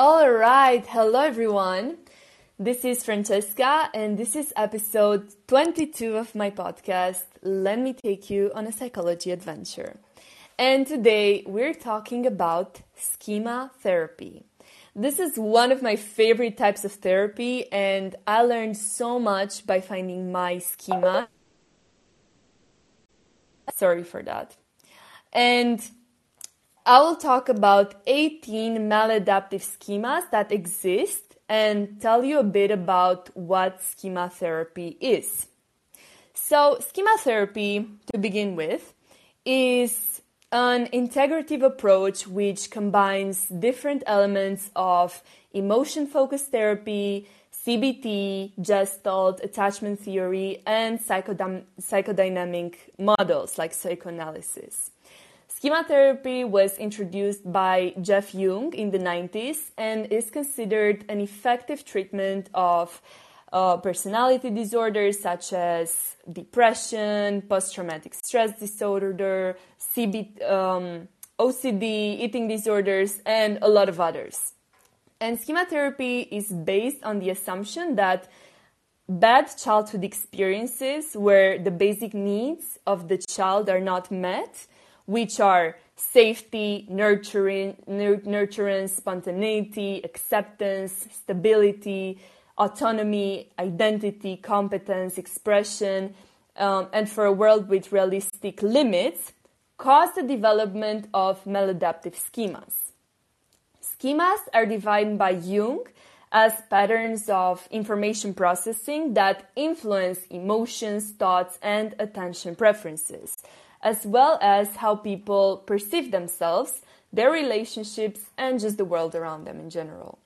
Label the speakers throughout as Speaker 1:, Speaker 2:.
Speaker 1: All right, hello everyone. This is Francesca, and this is episode 22 of my podcast. Let me take you on a psychology adventure. And today we're talking about schema therapy. This is one of my favorite types of therapy, and I learned so much by finding my schema. Sorry for that. And I will talk about 18 maladaptive schemas that exist and tell you a bit about what schema therapy is. So, schema therapy, to begin with, is an integrative approach which combines different elements of emotion focused therapy, CBT, Gestalt, attachment theory, and psychodynamic models like psychoanalysis. Schema therapy was introduced by Jeff Young in the 90s and is considered an effective treatment of uh, personality disorders such as depression, post traumatic stress disorder, CB, um, OCD, eating disorders, and a lot of others. And schema therapy is based on the assumption that bad childhood experiences where the basic needs of the child are not met which are safety, nurturing, nurturance, spontaneity, acceptance, stability, autonomy, identity, competence, expression, um, and for a world with realistic limits, cause the development of maladaptive schemas. Schemas are defined by Young as patterns of information processing that influence emotions, thoughts, and attention preferences as well as how people perceive themselves, their relationships, and just the world around them in general.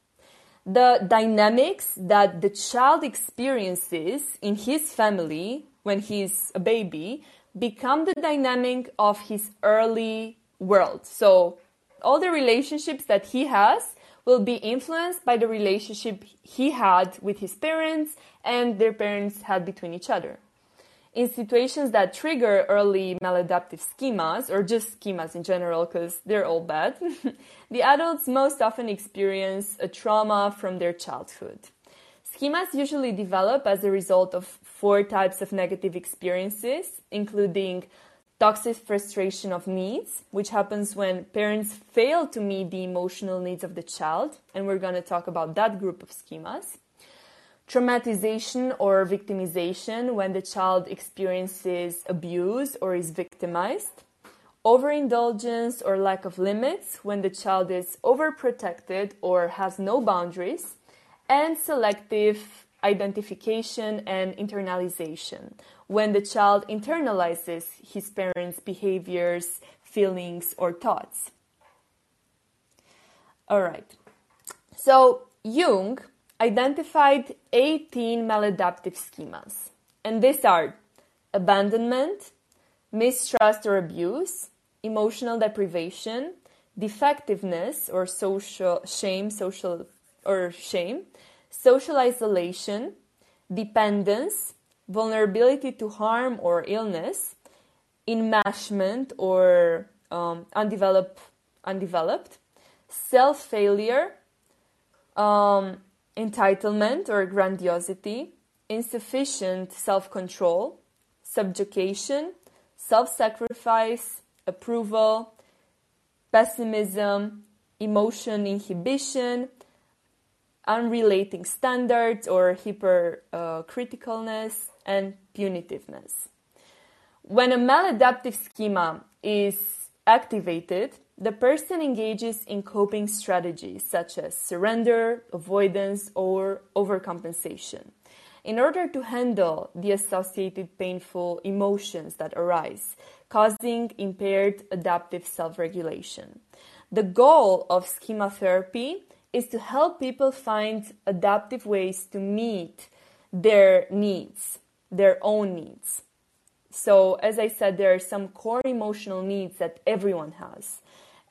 Speaker 1: The dynamics that the child experiences in his family when he's a baby become the dynamic of his early world. So, all the relationships that he has will be influenced by the relationship he had with his parents and their parents had between each other in situations that trigger early maladaptive schemas, or just schemas in general, because they're all bad, the adults most often experience a trauma from their childhood. Schemas usually develop as a result of four types of negative experiences, including toxic frustration of needs, which happens when parents fail to meet the emotional needs of the child, and we're going to talk about that group of schemas traumatization or victimization when the child experiences abuse or is victimized, overindulgence or lack of limits when the child is overprotected or has no boundaries, and selective identification and internalization when the child internalizes his parents' behaviors, feelings, or thoughts. All right. So, Young identified 18 maladaptive schemas. And these are abandonment, mistrust or abuse, emotional deprivation, defectiveness or social shame, social or shame, social isolation, dependence, vulnerability to harm or illness, enmeshment or um, undeveloped, undeveloped, self failure, um, entitlement or grandiosity, insufficient self control, subjugation, self sacrifice, approval, pessimism, emotion inhibition, unrelenting standards or hypercriticalness, uh, and punitiveness. When a maladaptive schema is activated, the person engages in coping strategies such as surrender, avoidance, or overcompensation in order to handle the associated painful emotions that arise, causing impaired adaptive self regulation. The goal of schema therapy is to help people find adaptive ways to meet their needs, their own needs. So, as I said, there are some core emotional needs that everyone has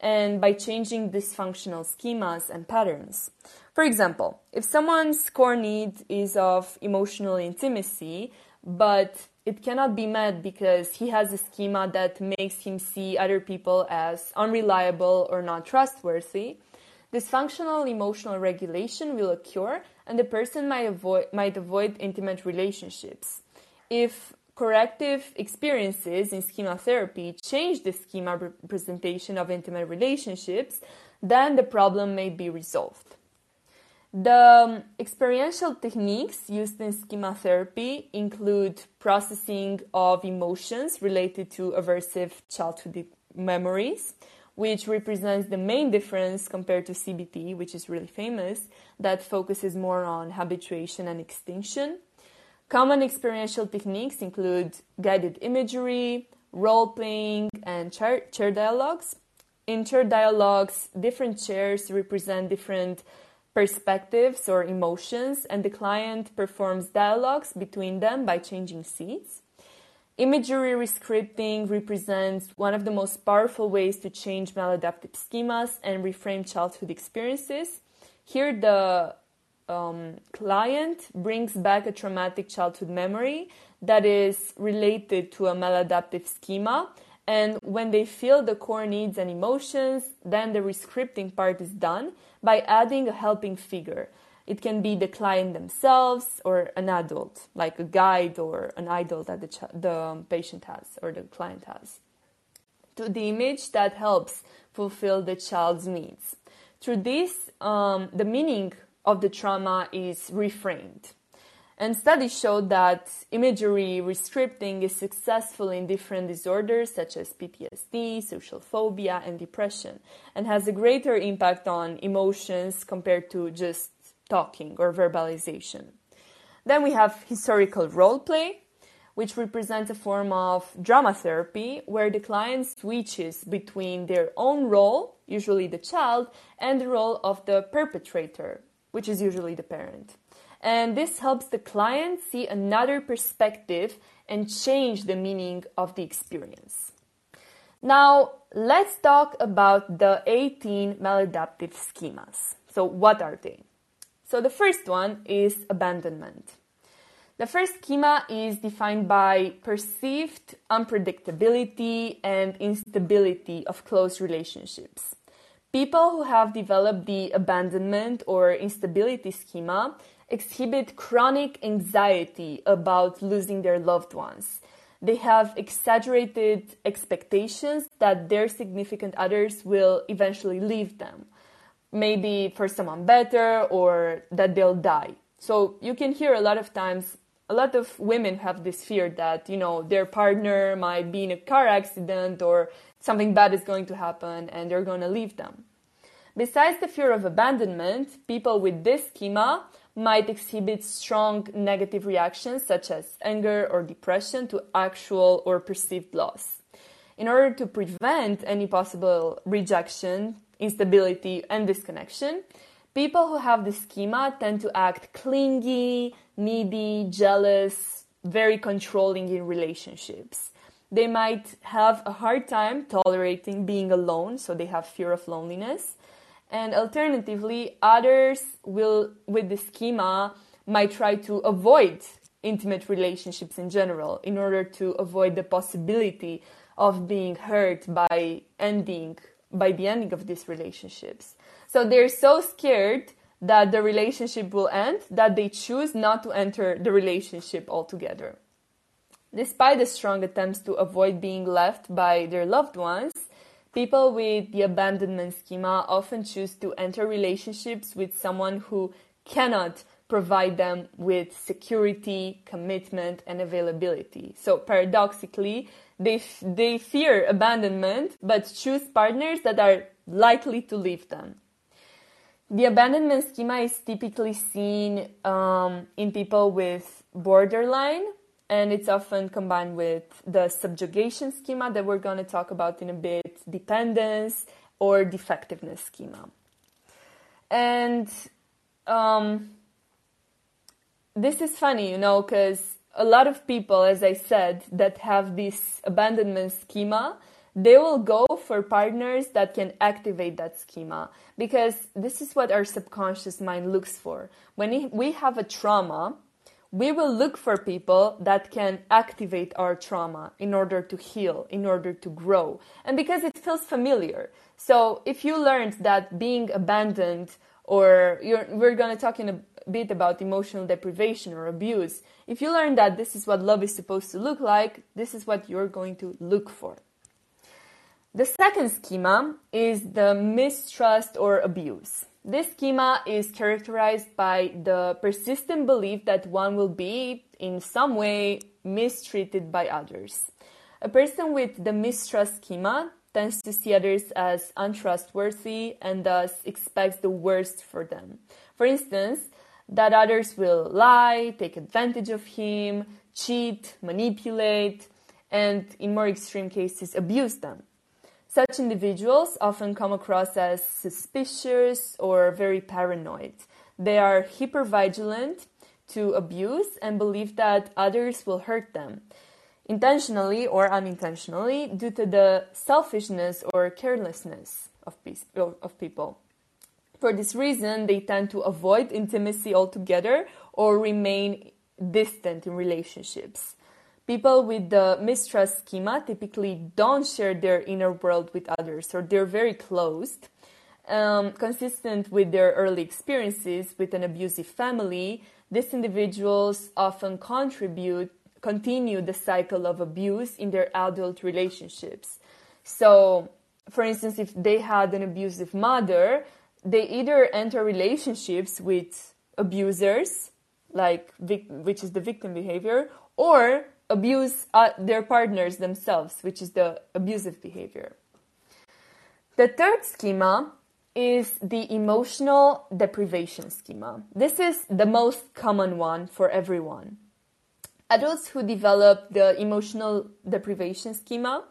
Speaker 1: and by changing dysfunctional schemas and patterns. For example, if someone's core need is of emotional intimacy, but it cannot be met because he has a schema that makes him see other people as unreliable or not trustworthy, dysfunctional emotional regulation will occur and the person might avoid, might avoid intimate relationships. If corrective experiences in schema therapy change the schema representation of intimate relationships, then the problem may be resolved. The um, experiential techniques used in schema therapy include processing of emotions related to aversive childhood memories, which represents the main difference compared to CBT, which is really famous, that focuses more on habituation and extinction. Common experiential techniques include guided imagery, role playing, and chair, chair dialogues. In chair dialogues, different chairs represent different perspectives or emotions, and the client performs dialogues between them by changing seats. Imagery rescripting represents one of the most powerful ways to change maladaptive schemas and reframe childhood experiences. Here, the um, client brings back a traumatic childhood memory that is related to a maladaptive schema and when they feel the core needs and emotions, then the rescripting part is done by adding a helping figure. It can be the client themselves or an adult, like a guide or an idol that the, ch- the patient has or the client has, to the image that helps fulfill the child's needs. Through this, um, the meaning of the trauma is reframed. And studies show that imagery rescripting is successful in different disorders such as PTSD, social phobia, and depression, and has a greater impact on emotions compared to just talking or verbalization. Then we have historical role play, which represents a form of drama therapy where the client switches between their own role, usually the child, and the role of the perpetrator, which is usually the parent and this helps the client see another perspective and change the meaning of the experience. Now, let's talk about the 18 maladaptive schemas. So, what are they? So, the first one is abandonment. The first schema is defined by perceived unpredictability and instability of close relationships. People who have developed the abandonment or instability schema exhibit chronic anxiety about losing their loved ones. They have exaggerated expectations that their significant others will eventually leave them, maybe for someone better or that they'll die. So you can hear a lot of times a lot of women have this fear that you know their partner might be in a car accident or something bad is going to happen and they're going to leave them. Besides the fear of abandonment, people with this schema might exhibit strong negative reactions such as anger or depression to actual or perceived loss. In order to prevent any possible rejection, instability, and disconnection, people who have the schema tend to act clingy, needy, jealous, very controlling in relationships. They might have a hard time tolerating being alone, so they have fear of loneliness. And alternatively others will with the schema might try to avoid intimate relationships in general in order to avoid the possibility of being hurt by ending by the ending of these relationships. So they're so scared that the relationship will end that they choose not to enter the relationship altogether despite the strong attempts to avoid being left by their loved ones People with the abandonment schema often choose to enter relationships with someone who cannot provide them with security, commitment, and availability. So paradoxically, they, f- they fear abandonment but choose partners that are likely to leave them. The abandonment schema is typically seen um, in people with borderline and it's often combined with the subjugation schema that we're going to talk about in a bit, dependence or defectiveness schema. And um, this is funny, you know, because a lot of people, as I said, that have this abandonment schema, they will go for partners that can activate that schema because this is what our subconscious mind looks for. When we have a trauma, we will look for people that can activate our trauma in order to heal, in order to grow, and because it feels familiar. So if you learned that being abandoned, or we're going to talk in a bit about emotional deprivation or abuse, if you learn that this is what love is supposed to look like, this is what you're going to look for. The second schema is the mistrust or abuse. This schema is characterized by the persistent belief that one will be, in some way, mistreated by others. A person with the mistrust schema tends to see others as untrustworthy and thus expects the worst for them. For instance, that others will lie, take advantage of him, cheat, manipulate, and in more extreme cases, abuse them. Such individuals often come across as suspicious or very paranoid. They are hypervigilant to abuse and believe that others will hurt them, intentionally or unintentionally, due to the selfishness or carelessness of, of people. For this reason, they tend to avoid intimacy altogether or remain distant in relationships. People with the mistrust schema typically don't share their inner world with others, or they're very closed. Um, consistent with their early experiences with an abusive family, these individuals often contribute, continue the cycle of abuse in their adult relationships. So, for instance, if they had an abusive mother, they either enter relationships with abusers, like which is the victim behavior, or abuse uh, their partners themselves, which is the abusive behavior. The third schema is the emotional deprivation schema. This is the most common one for everyone. Adults who develop the emotional deprivation schema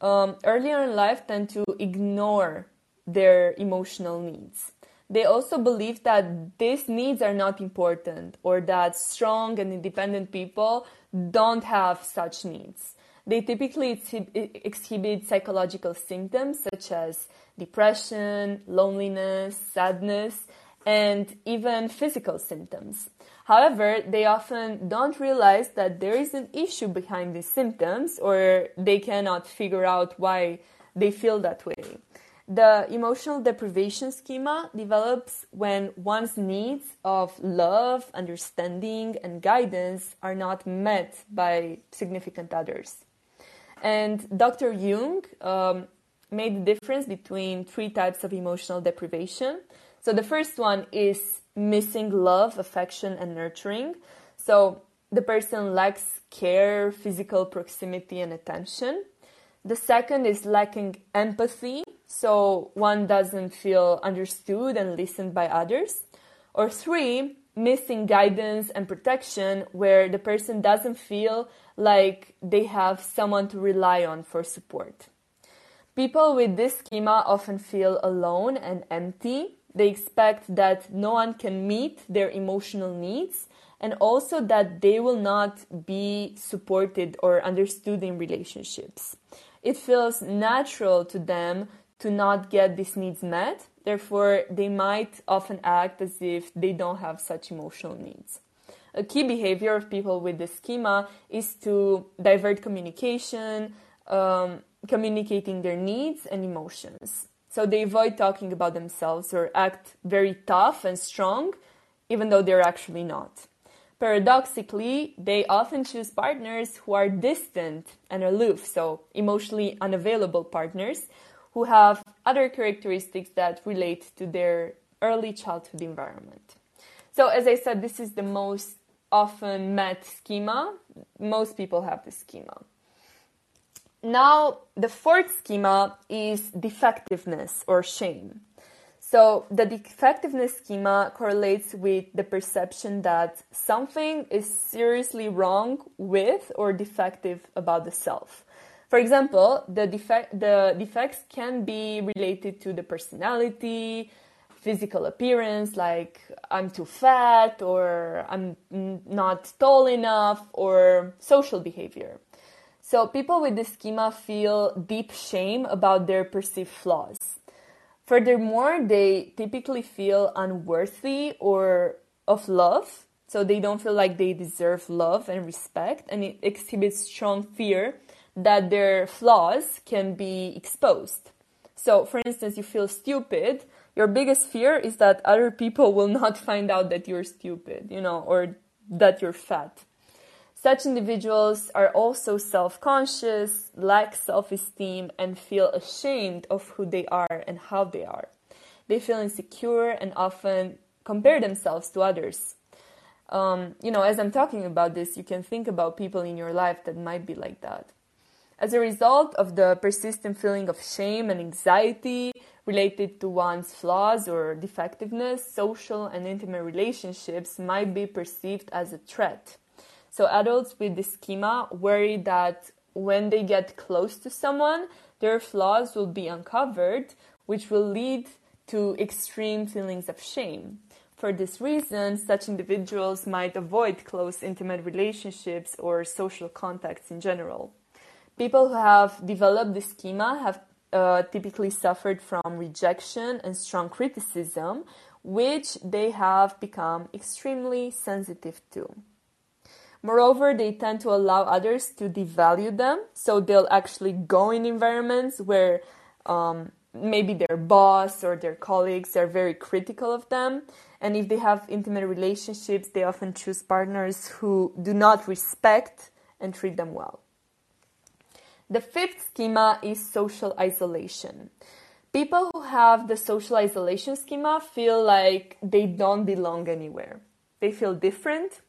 Speaker 1: um, earlier in life tend to ignore their emotional needs. They also believe that these needs are not important or that strong and independent people don't have such needs. They typically exhibit psychological symptoms such as depression, loneliness, sadness, and even physical symptoms. However, they often don't realize that there is an issue behind these symptoms or they cannot figure out why they feel that way. The emotional deprivation schema develops when one's needs of love, understanding, and guidance are not met by significant others. And Dr. Young um, made the difference between three types of emotional deprivation. So the first one is missing love, affection, and nurturing. So the person lacks care, physical proximity, and attention. The second is lacking empathy, so one doesn't feel understood and listened by others. Or three, missing guidance and protection, where the person doesn't feel like they have someone to rely on for support. People with this schema often feel alone and empty. They expect that no one can meet their emotional needs and also that they will not be supported or understood in relationships. It feels natural to them to not get these needs met. Therefore, they might often act as if they don't have such emotional needs. A key behavior of people with this schema is to divert communication, um, communicating their needs and emotions. So they avoid talking about themselves or act very tough and strong, even though they're actually not. Paradoxically, they often choose partners who are distant and aloof, so emotionally unavailable partners who have other characteristics that relate to their early childhood environment. So, as I said, this is the most often met schema. Most people have this schema. Now, the fourth schema is defectiveness or shame. So, the defectiveness schema correlates with the perception that something is seriously wrong with or defective about the self. For example, the, defect, the defects can be related to the personality, physical appearance, like I'm too fat or I'm not tall enough, or social behavior. So people with this schema feel deep shame about their perceived flaws. Furthermore, they typically feel unworthy or of love so they don't feel like they deserve love and respect, and it exhibits strong fear that their flaws can be exposed. So, for instance, you feel stupid. Your biggest fear is that other people will not find out that you're stupid, you know, or that you're fat. Such individuals are also self conscious, lack self esteem, and feel ashamed of who they are and how they are. They feel insecure and often compare themselves to others. Um, you know, as I'm talking about this, you can think about people in your life that might be like that. As a result of the persistent feeling of shame and anxiety related to one's flaws or defectiveness, social and intimate relationships might be perceived as a threat. So, adults with this schema worry that when they get close to someone, their flaws will be uncovered, which will lead to extreme feelings of shame. For this reason, such individuals might avoid close intimate relationships or social contacts in general. People who have developed this schema have uh, typically suffered from rejection and strong criticism, which they have become extremely sensitive to. Moreover, they tend to allow others to devalue them, so they'll actually go in environments where um, maybe their boss or their colleagues are very critical of them. And if they have intimate relationships, they often choose partners who do not respect and treat them well. The fifth schema is social isolation. People who have the social isolation schema feel like they don't belong anywhere. They feel different.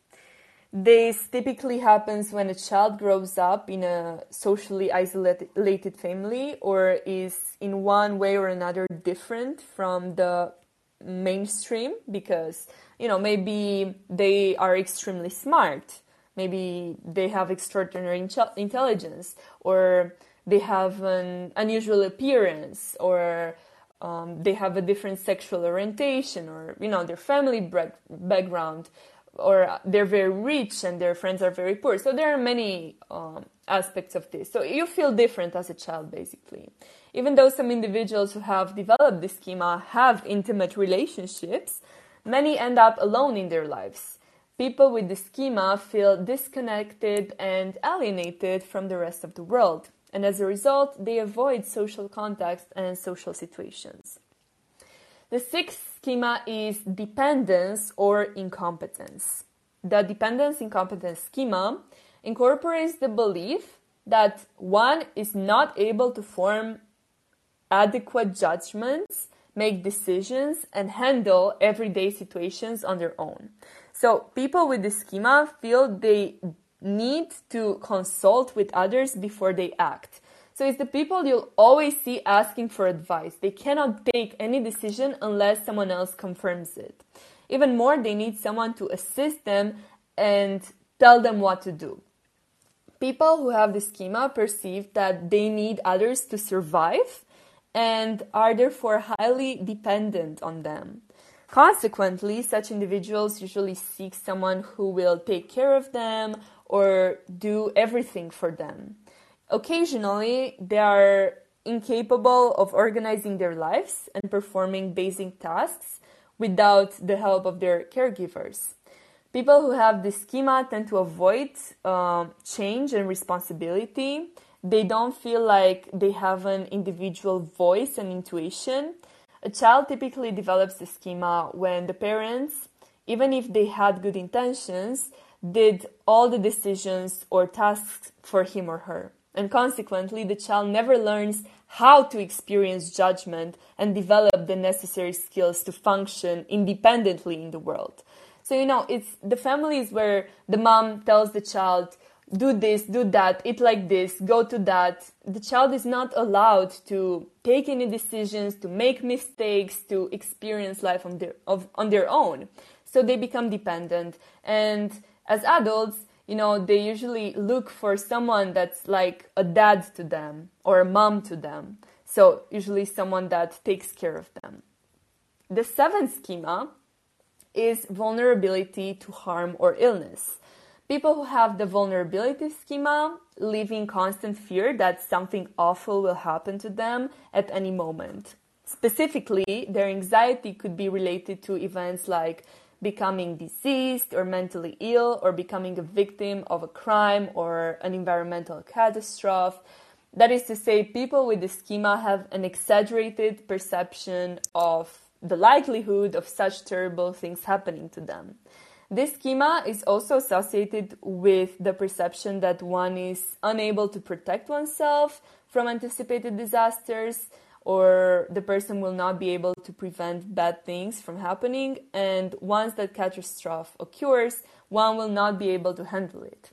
Speaker 1: This typically happens when a child grows up in a socially isolated family or is in one way or another different from the mainstream because, you know, maybe they are extremely smart. Maybe they have extraordinary intelligence or they have an unusual appearance or um, they have a different sexual orientation or you know their family background or they're very rich and their friends are very poor. So there are many um, aspects of this. So you feel different as a child basically. Even though some individuals who have developed this schema have intimate relationships many end up alone in their lives. People with the schema feel disconnected and alienated from the rest of the world, and as a result, they avoid social contacts and social situations. The sixth schema is dependence or incompetence. The dependence incompetence schema incorporates the belief that one is not able to form adequate judgments, make decisions, and handle everyday situations on their own. So people with this schema feel they need to consult with others before they act. So it's the people you'll always see asking for advice. They cannot take any decision unless someone else confirms it. Even more, they need someone to assist them and tell them what to do. People who have this schema perceive that they need others to survive and are therefore highly dependent on them. Consequently, such individuals usually seek someone who will take care of them or do everything for them. Occasionally, they are incapable of organizing their lives and performing basic tasks without the help of their caregivers. People who have this schema tend to avoid uh, change and responsibility. They don't feel like they have an individual voice and intuition a child typically develops the schema when the parents, even if they had good intentions, did all the decisions or tasks for him or her. And consequently, the child never learns how to experience judgment and develop the necessary skills to function independently in the world. So, you know, it's the families where the mom tells the child, do this, do that, eat like this, go to that. The child is not allowed to take any decisions, to make mistakes, to experience life on their, of, on their own. So they become dependent. And as adults, you know, they usually look for someone that's like a dad to them or a mom to them. So usually someone that takes care of them. The seventh schema is vulnerability to harm or illness. People who have the vulnerability schema live in constant fear that something awful will happen to them at any moment. Specifically, their anxiety could be related to events like becoming diseased or mentally ill or becoming a victim of a crime or an environmental catastrophe. That is to say, people with the schema have an exaggerated perception of the likelihood of such terrible things happening to them. This schema is also associated with the perception that one is unable to protect oneself from anticipated disasters, or the person will not be able to prevent bad things from happening, and once that catastrophe occurs, one will not be able to handle it.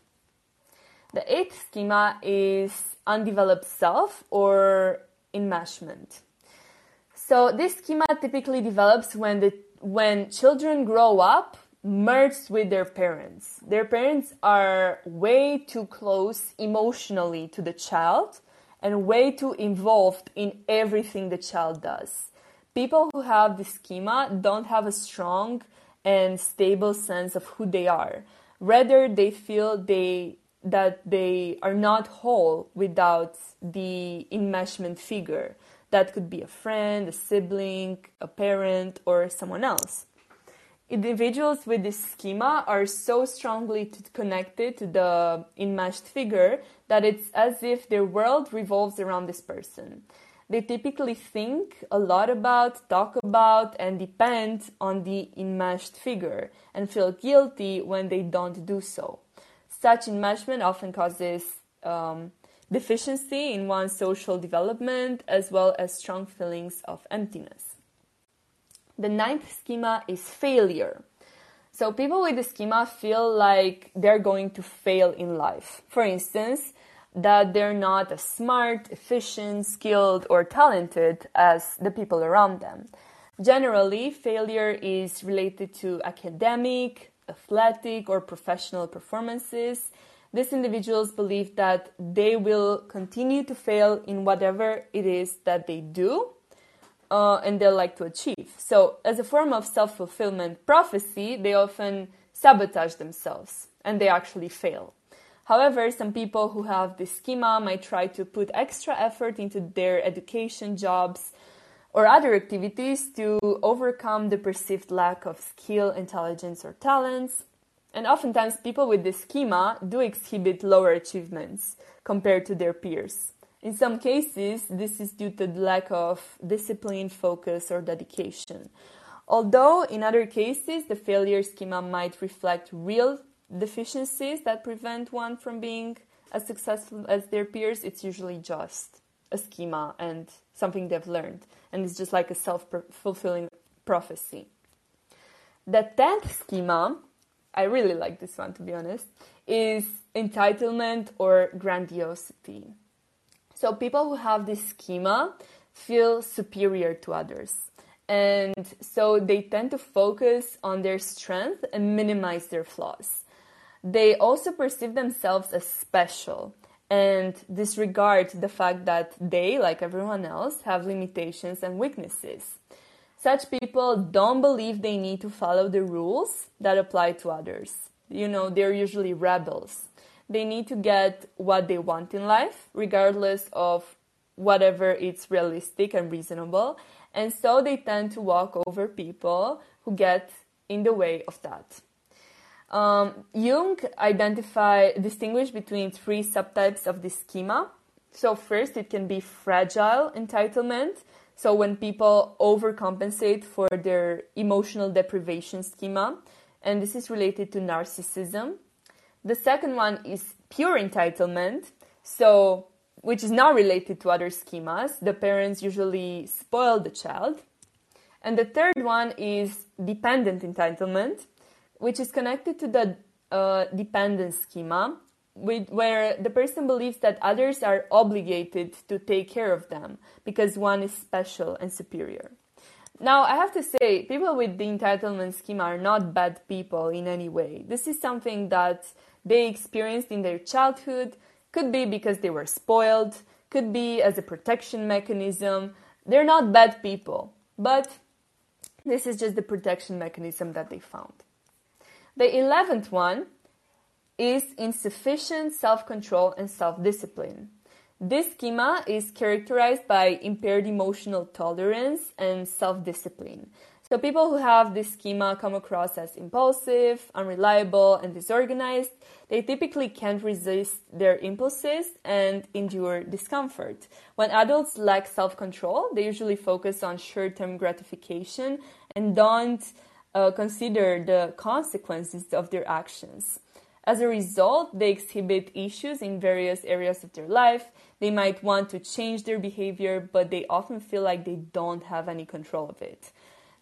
Speaker 1: The eighth schema is undeveloped self or enmeshment. So this schema typically develops when the when children grow up merged with their parents. Their parents are way too close emotionally to the child and way too involved in everything the child does. People who have this schema don't have a strong and stable sense of who they are. Rather, they feel they that they are not whole without the enmeshment figure. That could be a friend, a sibling, a parent, or someone else. Individuals with this schema are so strongly connected to the enmeshed figure that it's as if their world revolves around this person. They typically think a lot about, talk about, and depend on the enmeshed figure and feel guilty when they don't do so. Such enmeshment often causes um, deficiency in one's social development, as well as strong feelings of emptiness. The ninth schema is failure. So people with the schema feel like they're going to fail in life. For instance, that they're not as smart, efficient, skilled, or talented as the people around them. Generally, failure is related to academic, athletic, or professional performances these individuals believe that they will continue to fail in whatever it is that they do uh, and they like to achieve. So, as a form of self fulfillment prophecy, they often sabotage themselves and they actually fail. However, some people who have this schema might try to put extra effort into their education, jobs, or other activities to overcome the perceived lack of skill, intelligence, or talents and oftentimes, people with this schema do exhibit lower achievements compared to their peers. In some cases, this is due to the lack of discipline, focus, or dedication. Although in other cases, the failure schema might reflect real deficiencies that prevent one from being as successful as their peers, it's usually just a schema and something they've learned. And it's just like a self fulfilling prophecy. The tenth schema I really like this one to be honest, is entitlement or grandiosity. So people who have this schema feel superior to others. And so they tend to focus on their strength and minimize their flaws. They also perceive themselves as special and disregard the fact that they, like everyone else, have limitations and weaknesses. Such people don't believe they need to follow the rules that apply to others. You know, they're usually rebels. They need to get what they want in life, regardless of whatever it's realistic and reasonable. And so they tend to walk over people who get in the way of that. Um, Young identified distinguished between three subtypes of this schema. So first, it can be fragile entitlement, so when people overcompensate for their emotional deprivation schema, and this is related to narcissism. The second one is pure entitlement, so which is not related to other schemas. The parents usually spoil the child. And the third one is dependent entitlement, which is connected to the uh, dependence schema, with, where the person believes that others are obligated to take care of them because one is special and superior. Now, I have to say, people with the entitlement schema are not bad people in any way. This is something that they experienced in their childhood, could be because they were spoiled, could be as a protection mechanism. They're not bad people, but this is just the protection mechanism that they found. The 11th one is insufficient self control and self discipline. This schema is characterized by impaired emotional tolerance and self discipline. So people who have this schema come across as impulsive, unreliable, and disorganized. They typically can't resist their impulses and endure discomfort. When adults lack self-control, they usually focus on short-term gratification and don't uh, consider the consequences of their actions. As a result, they exhibit issues in various areas of their life. They might want to change their behavior, but they often feel like they don't have any control of it.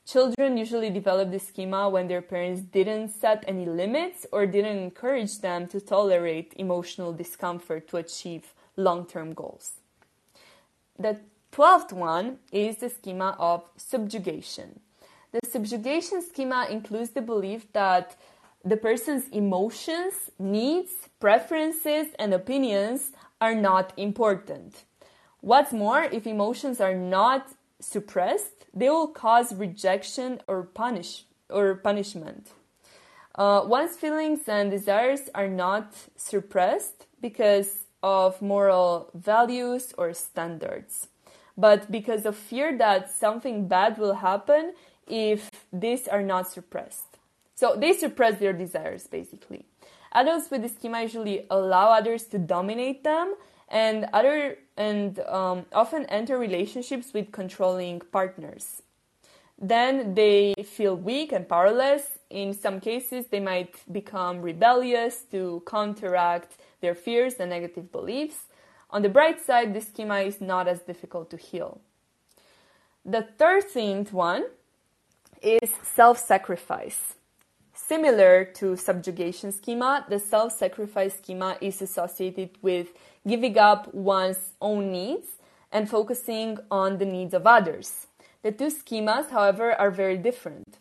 Speaker 1: Children usually develop this schema when their parents didn't set any limits or didn't encourage them to tolerate emotional discomfort to achieve long term goals. The twelfth one is the schema of subjugation. The subjugation schema includes the belief that the person's emotions, needs, preferences, and opinions are not important. What's more, if emotions are not suppressed, they will cause rejection or punish or punishment. Uh, one's feelings and desires are not suppressed because of moral values or standards, but because of fear that something bad will happen if these are not suppressed. So they suppress their desires basically. Adults with this schema usually allow others to dominate them and other and um, often enter relationships with controlling partners. Then they feel weak and powerless. In some cases, they might become rebellious to counteract their fears and negative beliefs. On the bright side, this schema is not as difficult to heal. The thirteenth one is self sacrifice. Similar to subjugation schema, the self sacrifice schema is associated with giving up one's own needs and focusing on the needs of others. The two schemas, however, are very different.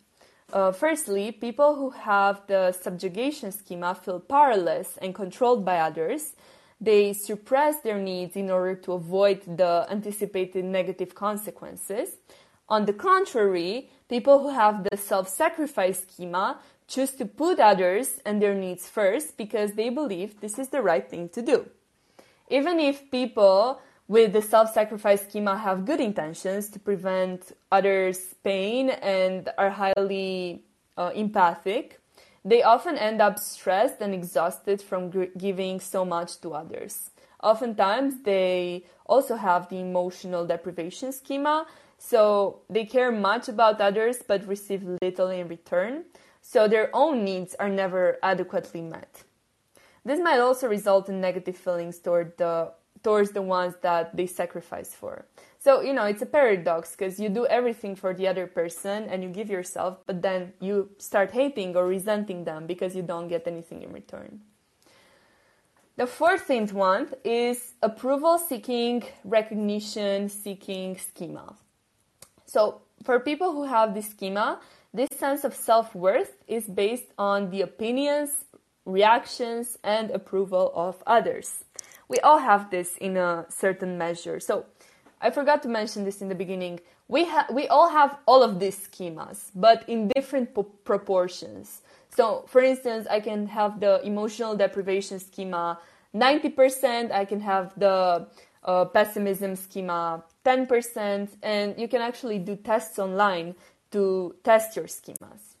Speaker 1: Uh, firstly, people who have the subjugation schema feel powerless and controlled by others. They suppress their needs in order to avoid the anticipated negative consequences. On the contrary, people who have the self sacrifice schema choose to put others and their needs first because they believe this is the right thing to do. Even if people with the self sacrifice schema have good intentions to prevent others' pain and are highly uh, empathic, they often end up stressed and exhausted from g- giving so much to others. Oftentimes, they also have the emotional deprivation schema, so they care much about others but receive little in return so their own needs are never adequately met. This might also result in negative feelings toward the towards the ones that they sacrifice for. So, you know, it's a paradox because you do everything for the other person and you give yourself, but then you start hating or resenting them because you don't get anything in return. The fourth fourteenth one is approval seeking, recognition seeking schema. So, for people who have this schema, this sense of self worth is based on the opinions, reactions, and approval of others. We all have this in a certain measure. So, I forgot to mention this in the beginning. We, ha- we all have all of these schemas, but in different po- proportions. So, for instance, I can have the emotional deprivation schema 90%, I can have the uh, pessimism schema 10%, and you can actually do tests online to test your schemas.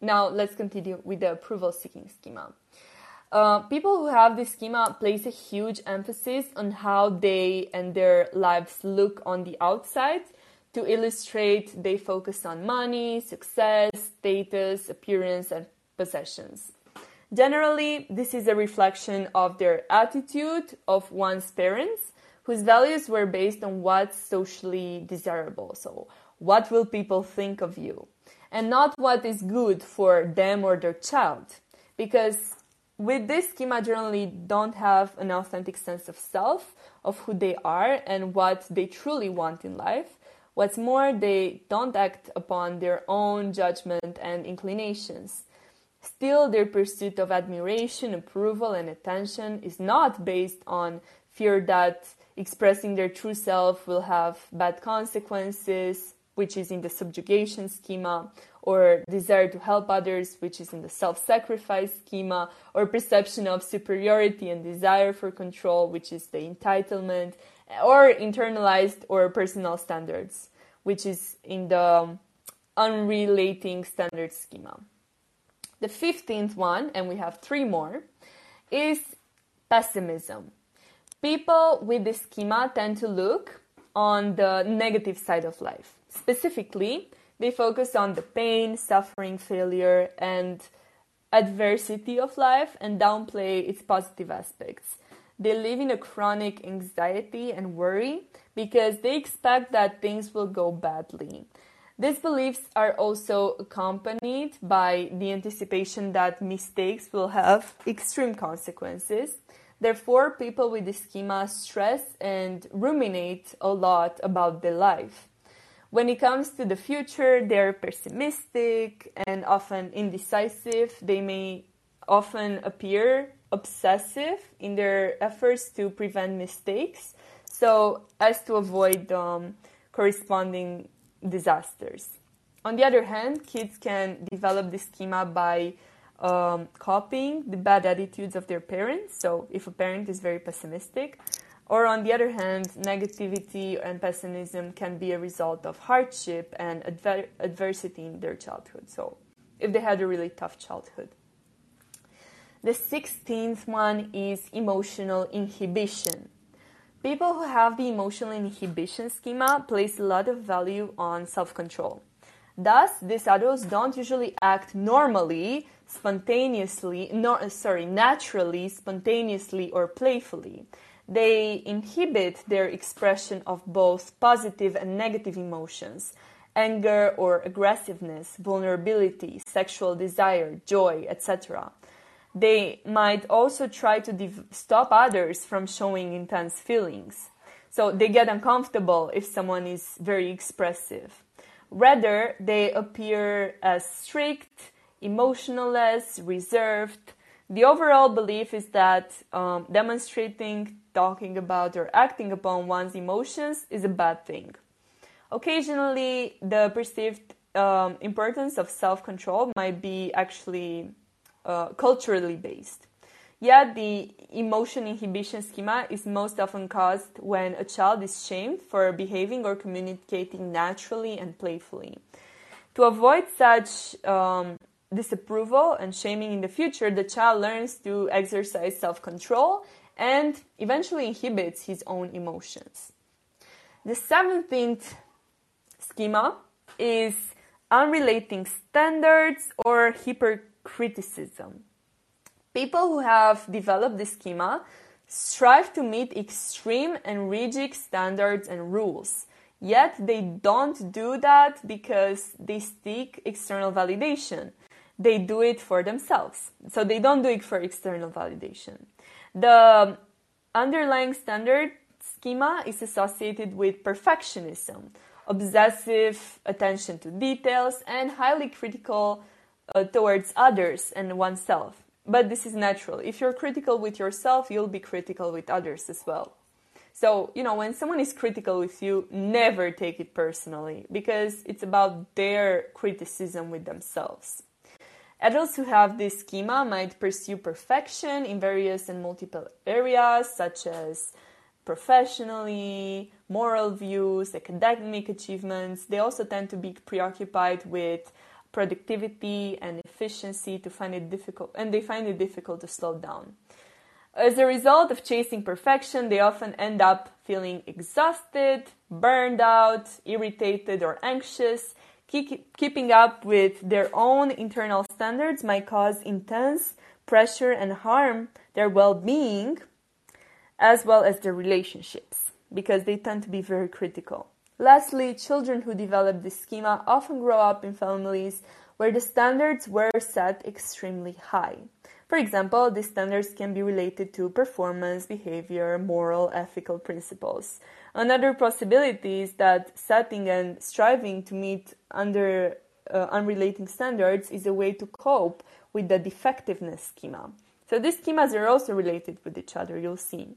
Speaker 1: Now let's continue with the approval seeking schema. Uh, people who have this schema place a huge emphasis on how they and their lives look on the outside. To illustrate, they focus on money, success, status, appearance, and possessions. Generally, this is a reflection of their attitude of one's parents, whose values were based on what's socially desirable. So, what will people think of you? And not what is good for them or their child. Because with this schema, generally don't have an authentic sense of self, of who they are and what they truly want in life. What's more, they don't act upon their own judgment and inclinations. Still, their pursuit of admiration, approval, and attention is not based on fear that expressing their true self will have bad consequences, which is in the subjugation schema, or desire to help others, which is in the self sacrifice schema, or perception of superiority and desire for control, which is the entitlement, or internalized or personal standards, which is in the unrelenting standard schema. The 15th one, and we have three more, is pessimism. People with this schema tend to look on the negative side of life. Specifically, they focus on the pain, suffering, failure, and adversity of life and downplay its positive aspects. They live in a chronic anxiety and worry because they expect that things will go badly. These beliefs are also accompanied by the anticipation that mistakes will have extreme consequences. Therefore, people with this schema stress and ruminate a lot about their life. When it comes to the future, they're pessimistic and often indecisive. They may often appear obsessive in their efforts to prevent mistakes, so as to avoid um, corresponding disasters. On the other hand, kids can develop this schema by um, copying the bad attitudes of their parents. So, if a parent is very pessimistic, or on the other hand, negativity and pessimism can be a result of hardship and adver- adversity in their childhood. So, if they had a really tough childhood. The 16th one is emotional inhibition. People who have the emotional inhibition schema place a lot of value on self control. Thus, these adults don't usually act normally, spontaneously, no, sorry, naturally, spontaneously, or playfully. They inhibit their expression of both positive and negative emotions, anger or aggressiveness, vulnerability, sexual desire, joy, etc. They might also try to stop others from showing intense feelings. So they get uncomfortable if someone is very expressive. Rather, they appear as strict, emotionless, reserved. The overall belief is that um, demonstrating, talking about, or acting upon one's emotions is a bad thing. Occasionally, the perceived um, importance of self control might be actually uh, culturally based. Yet, the emotion inhibition schema is most often caused when a child is shamed for behaving or communicating naturally and playfully. To avoid such um, disapproval and shaming in the future, the child learns to exercise self control and eventually inhibits his own emotions. The 17th schema is unrelenting standards or hypercriticism. People who have developed this schema strive to meet extreme and rigid standards and rules. Yet they don't do that because they seek external validation. They do it for themselves. So they don't do it for external validation. The unrelenting standard schema is associated with perfectionism, obsessive attention to details, and highly critical uh, towards others and oneself. But this is natural. If you're critical with yourself, you'll be critical with others as well. So, you know, when someone is critical with you, never take it personally because it's about their criticism with themselves. Adults who have this schema might pursue perfection in various and multiple areas, such as professionally, moral views, academic achievements. They also tend to be preoccupied with productivity and efficiency to find it difficult and they find it difficult to slow down. As a result of chasing perfection, they often end up feeling exhausted, burned out, irritated, or anxious. Keep, keeping up with their own internal standards might cause intense pressure and harm their well being as well as their relationships because they tend to be very critical. Lastly, children who develop this schema often grow up in families where the standards were set extremely high. For example, these standards can be related to performance, behavior, moral, ethical principles. Another possibility is that setting and striving to meet under uh, unrelenting standards is a way to cope with the defectiveness schema. So these schemas are also related with each other, you'll see.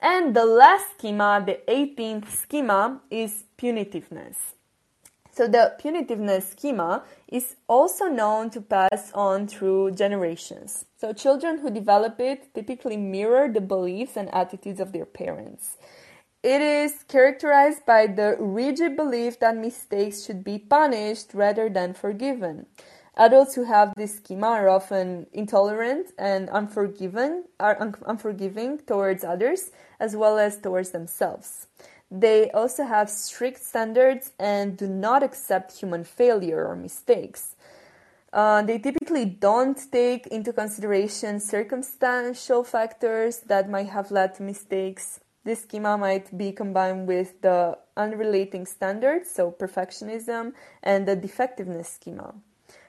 Speaker 1: And the last schema, the 18th schema, is punitiveness. So the punitiveness schema is also known to pass on through generations. So children who develop it typically mirror the beliefs and attitudes of their parents. It is characterized by the rigid belief that mistakes should be punished rather than forgiven. Adults who have this schema are often intolerant and are un- unforgiving towards others as well as towards themselves. They also have strict standards and do not accept human failure or mistakes. Uh, they typically don't take into consideration circumstantial factors that might have led to mistakes. This schema might be combined with the unrelenting standards, so perfectionism, and the defectiveness schema.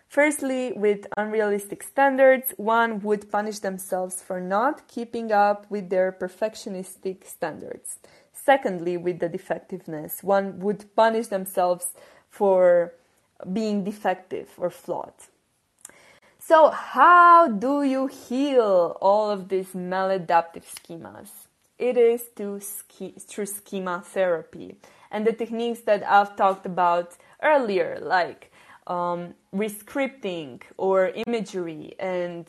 Speaker 1: Firstly, with unrealistic standards, one would punish themselves for not keeping up with their perfectionistic standards. Secondly, with the defectiveness, one would punish themselves for being defective or flawed. So, how do you heal all of these maladaptive schemas? It is through, through schema therapy and the techniques that I've talked about earlier, like um, rescripting or imagery, and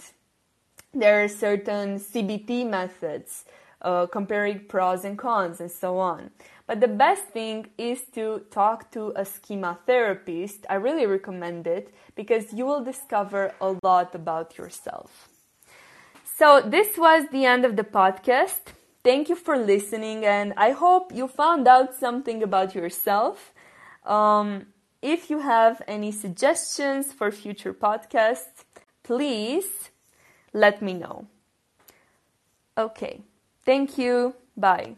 Speaker 1: there are certain CBT methods, uh, comparing pros and cons, and so on. But the best thing is to talk to a schema therapist. I really recommend it because you will discover a lot about yourself. So, this was the end of the podcast. Thank you for listening, and I hope you found out something about yourself. Um, if you have any suggestions for future podcasts, please let me know. Okay, thank you. Bye.